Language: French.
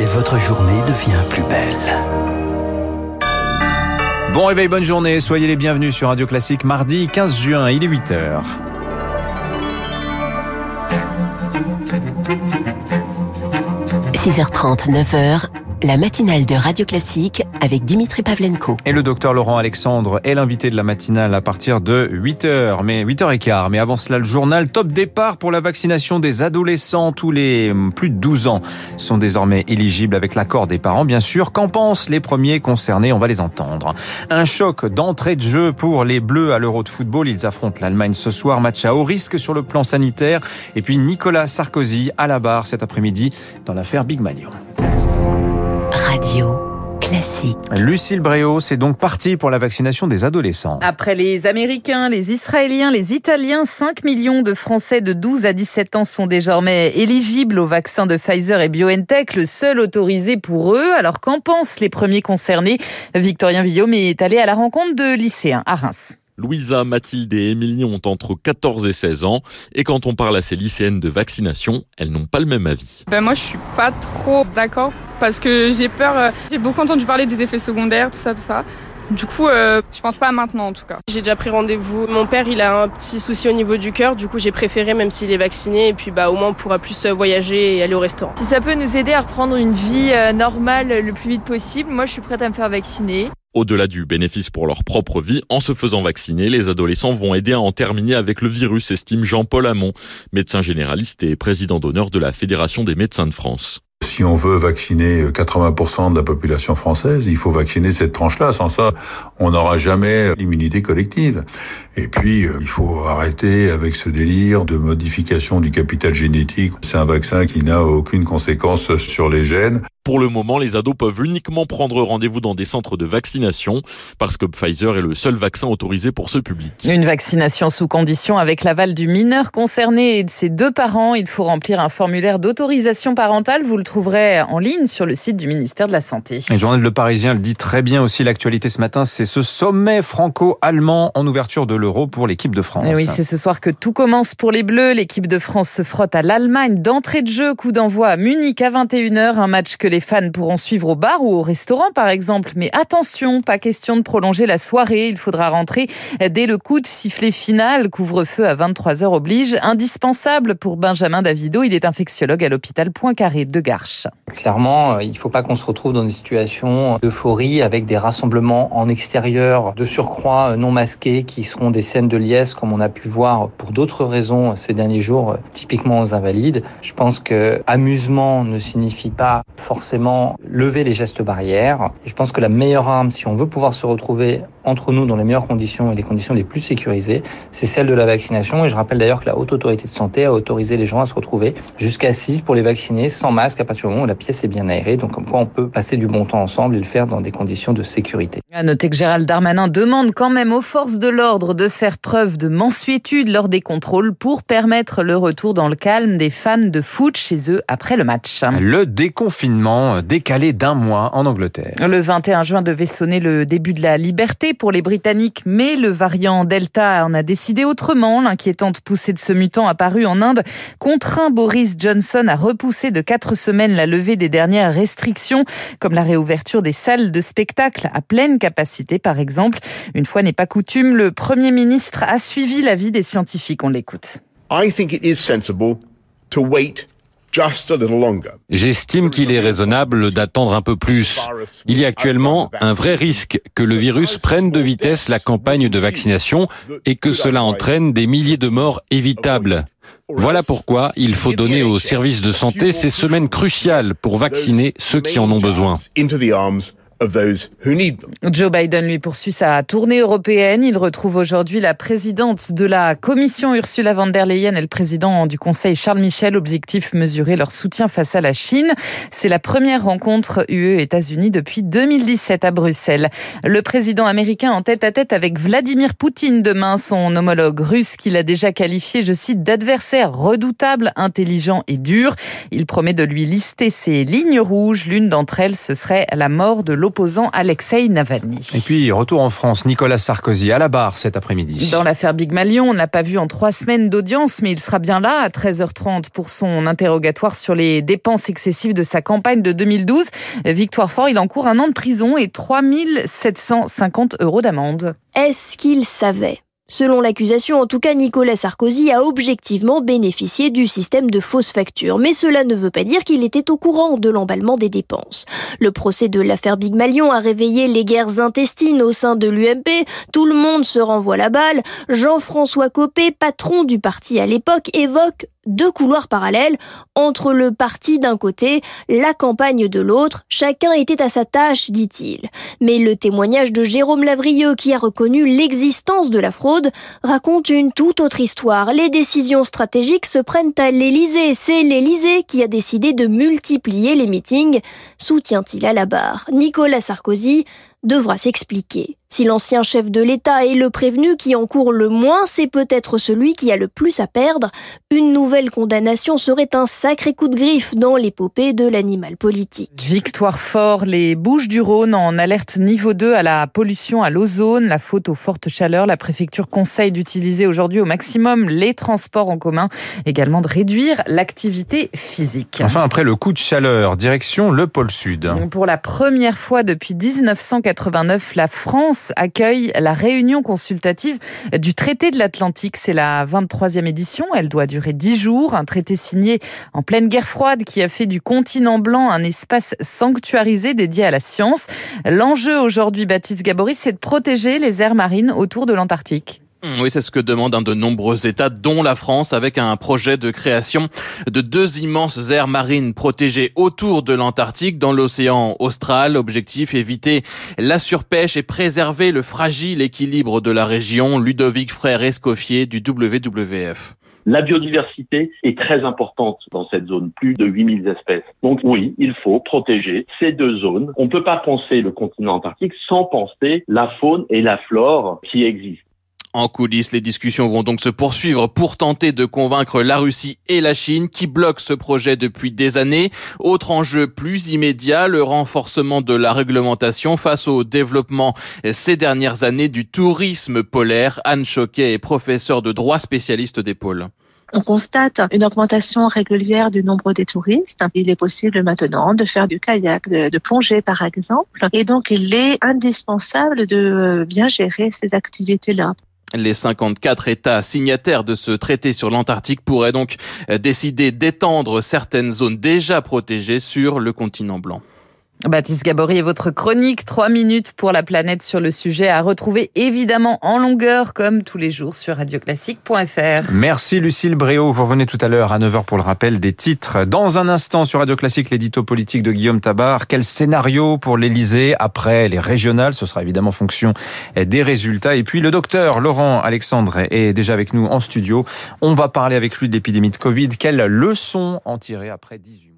et votre journée devient plus belle. Bon réveil, bonne journée, soyez les bienvenus sur Radio Classique mardi 15 juin, il est 8h. – 6h30, 9h, la matinale de Radio Classique avec Dimitri Pavlenko. Et le docteur Laurent Alexandre est l'invité de la matinale à partir de 8h, mais 8h15. Mais avant cela, le journal Top Départ pour la vaccination des adolescents. Tous les hum, plus de 12 ans sont désormais éligibles avec l'accord des parents, bien sûr. Qu'en pensent les premiers concernés? On va les entendre. Un choc d'entrée de jeu pour les Bleus à l'Euro de football. Ils affrontent l'Allemagne ce soir. Match à haut risque sur le plan sanitaire. Et puis Nicolas Sarkozy à la barre cet après-midi dans l'affaire Big Manion. Radio classique. Lucille Bréau, c'est donc parti pour la vaccination des adolescents. Après les Américains, les Israéliens, les Italiens, 5 millions de Français de 12 à 17 ans sont désormais éligibles au vaccin de Pfizer et BioNTech, le seul autorisé pour eux. Alors qu'en pensent les premiers concernés? Victorien Villaume est allé à la rencontre de lycéens à Reims. Louisa, Mathilde et Émilie ont entre 14 et 16 ans. Et quand on parle à ces lycéennes de vaccination, elles n'ont pas le même avis. Ben moi, je suis pas trop d'accord parce que j'ai peur. Euh, j'ai beaucoup entendu parler des effets secondaires, tout ça, tout ça. Du coup, euh, je pense pas maintenant en tout cas. J'ai déjà pris rendez-vous. Mon père, il a un petit souci au niveau du cœur. Du coup, j'ai préféré, même s'il est vacciné, et puis bah au moins on pourra plus euh, voyager et aller au restaurant. Si ça peut nous aider à reprendre une vie normale le plus vite possible, moi je suis prête à me faire vacciner. Au-delà du bénéfice pour leur propre vie, en se faisant vacciner, les adolescents vont aider à en terminer avec le virus, estime Jean-Paul Hamon, médecin généraliste et président d'honneur de la Fédération des médecins de France. Si on veut vacciner 80% de la population française, il faut vacciner cette tranche-là. Sans ça, on n'aura jamais l'immunité collective. Et puis, euh, il faut arrêter avec ce délire de modification du capital génétique. C'est un vaccin qui n'a aucune conséquence sur les gènes. Pour le moment, les ados peuvent uniquement prendre rendez-vous dans des centres de vaccination parce que Pfizer est le seul vaccin autorisé pour ce public. Une vaccination sous condition avec l'aval du mineur concerné et de ses deux parents. Il faut remplir un formulaire d'autorisation parentale. Vous le trouverez en ligne sur le site du ministère de la Santé. le journal Le Parisien le dit très bien aussi. L'actualité ce matin, c'est ce sommet franco-allemand en ouverture de l'euro pour l'équipe de France. Et oui, c'est ce soir que tout commence pour les Bleus. L'équipe de France se frotte à l'Allemagne d'entrée de jeu. Coup d'envoi à Munich à 21h. Un match que les fans pourront suivre au bar ou au restaurant par exemple. Mais attention, pas question de prolonger la soirée. Il faudra rentrer dès le coup de sifflet final. Couvre-feu à 23h oblige. Indispensable pour Benjamin Davido. Il est infectiologue à l'hôpital Poincaré de Garches. Clairement, euh, il ne faut pas qu'on se retrouve dans des situations d'euphorie avec des rassemblements en extérieur de surcroît euh, non masqués qui seront des scènes de liesse comme on a pu voir pour d'autres raisons ces derniers jours, euh, typiquement aux invalides. Je pense que amusement ne signifie pas forcément lever les gestes barrières. Et je pense que la meilleure arme, si on veut pouvoir se retrouver entre nous dans les meilleures conditions et les conditions les plus sécurisées, c'est celle de la vaccination. Et je rappelle d'ailleurs que la Haute Autorité de Santé a autorisé les gens à se retrouver jusqu'à 6 pour les vacciner sans masque à partir du moment où la pièce est bien aérée. Donc comme quoi on peut passer du bon temps ensemble et le faire dans des conditions de sécurité. À noter que Gérald Darmanin demande quand même aux forces de l'ordre de faire preuve de mensuétude lors des contrôles pour permettre le retour dans le calme des fans de foot chez eux après le match. Le déconfinement décalé d'un mois en Angleterre. Le 21 juin devait sonner le début de la liberté pour les Britanniques, mais le variant Delta en a décidé autrement. L'inquiétante poussée de ce mutant apparu en Inde contraint Boris Johnson à repousser de quatre semaines la levée des dernières restrictions, comme la réouverture des salles de spectacle à pleine capacité, par exemple. Une fois n'est pas coutume, le Premier ministre a suivi l'avis des scientifiques. On l'écoute. I think it is sensible to wait J'estime qu'il est raisonnable d'attendre un peu plus. Il y a actuellement un vrai risque que le virus prenne de vitesse la campagne de vaccination et que cela entraîne des milliers de morts évitables. Voilà pourquoi il faut donner aux services de santé ces semaines cruciales pour vacciner ceux qui en ont besoin. Joe Biden lui poursuit sa tournée européenne. Il retrouve aujourd'hui la présidente de la Commission Ursula von der Leyen et le président du Conseil Charles Michel. Objectif mesurer leur soutien face à la Chine. C'est la première rencontre UE-États-Unis depuis 2017 à Bruxelles. Le président américain en tête à tête avec Vladimir Poutine demain, son homologue russe qu'il a déjà qualifié, je cite, d'adversaire redoutable, intelligent et dur. Il promet de lui lister ses lignes rouges. L'une d'entre elles, ce serait la mort de l'opposition l'opposant Alexei Navalny. Et puis, retour en France, Nicolas Sarkozy à la barre cet après-midi. Dans l'affaire Big Malion, on n'a pas vu en trois semaines d'audience, mais il sera bien là à 13h30 pour son interrogatoire sur les dépenses excessives de sa campagne de 2012. Victoire Fort, il encourt un an de prison et 3750 euros d'amende. Est-ce qu'il savait? Selon l'accusation, en tout cas, Nicolas Sarkozy a objectivement bénéficié du système de fausses factures. Mais cela ne veut pas dire qu'il était au courant de l'emballement des dépenses. Le procès de l'affaire Big Malion a réveillé les guerres intestines au sein de l'UMP. Tout le monde se renvoie la balle. Jean-François Copé, patron du parti à l'époque, évoque deux couloirs parallèles entre le parti d'un côté, la campagne de l'autre. Chacun était à sa tâche, dit-il. Mais le témoignage de Jérôme Lavrieux, qui a reconnu l'existence de la fraude, raconte une toute autre histoire. Les décisions stratégiques se prennent à l'Élysée. C'est l'Élysée qui a décidé de multiplier les meetings. Soutient-il à la barre Nicolas Sarkozy devra s'expliquer. Si l'ancien chef de l'État est le prévenu qui encourt le moins, c'est peut-être celui qui a le plus à perdre. Une nouvelle condamnation serait un sacré coup de griffe dans l'épopée de l'animal politique. Victoire fort, les Bouches du Rhône en alerte niveau 2 à la pollution à l'ozone, la faute aux fortes chaleurs. La préfecture conseille d'utiliser aujourd'hui au maximum les transports en commun, également de réduire l'activité physique. Enfin, après le coup de chaleur, direction le pôle sud. Pour la première fois depuis 1989, la France accueille la réunion consultative du traité de l'Atlantique. C'est la 23e édition. Elle doit durer 10 jours. Un traité signé en pleine guerre froide qui a fait du continent blanc un espace sanctuarisé dédié à la science. L'enjeu aujourd'hui, Baptiste Gabory, c'est de protéger les aires marines autour de l'Antarctique. Oui, c'est ce que demandent de nombreux États, dont la France, avec un projet de création de deux immenses aires marines protégées autour de l'Antarctique, dans l'océan austral. Objectif, éviter la surpêche et préserver le fragile équilibre de la région. Ludovic Frère Escoffier du WWF. La biodiversité est très importante dans cette zone, plus de 8000 espèces. Donc oui, il faut protéger ces deux zones. On ne peut pas penser le continent antarctique sans penser la faune et la flore qui existent. En coulisses, les discussions vont donc se poursuivre pour tenter de convaincre la Russie et la Chine qui bloquent ce projet depuis des années. Autre enjeu plus immédiat, le renforcement de la réglementation face au développement ces dernières années du tourisme polaire. Anne Choquet est professeure de droit spécialiste des pôles. On constate une augmentation régulière du nombre des touristes. Il est possible maintenant de faire du kayak, de, de, plonger par exemple. Et donc, il est indispensable de bien gérer ces activités-là. Les 54 États signataires de ce traité sur l'Antarctique pourraient donc décider d'étendre certaines zones déjà protégées sur le continent blanc. Baptiste Gabory et votre chronique 3 minutes pour la planète sur le sujet à retrouver évidemment en longueur comme tous les jours sur radioclassique.fr. Merci Lucille Bréau. Vous revenez tout à l'heure à 9h pour le rappel des titres. Dans un instant sur Radio Classique, l'édito politique de Guillaume Tabar. Quel scénario pour l'Elysée après les régionales? Ce sera évidemment fonction des résultats. Et puis le docteur Laurent Alexandre est déjà avec nous en studio. On va parler avec lui de l'épidémie de Covid. Quelles leçons en tirer après 18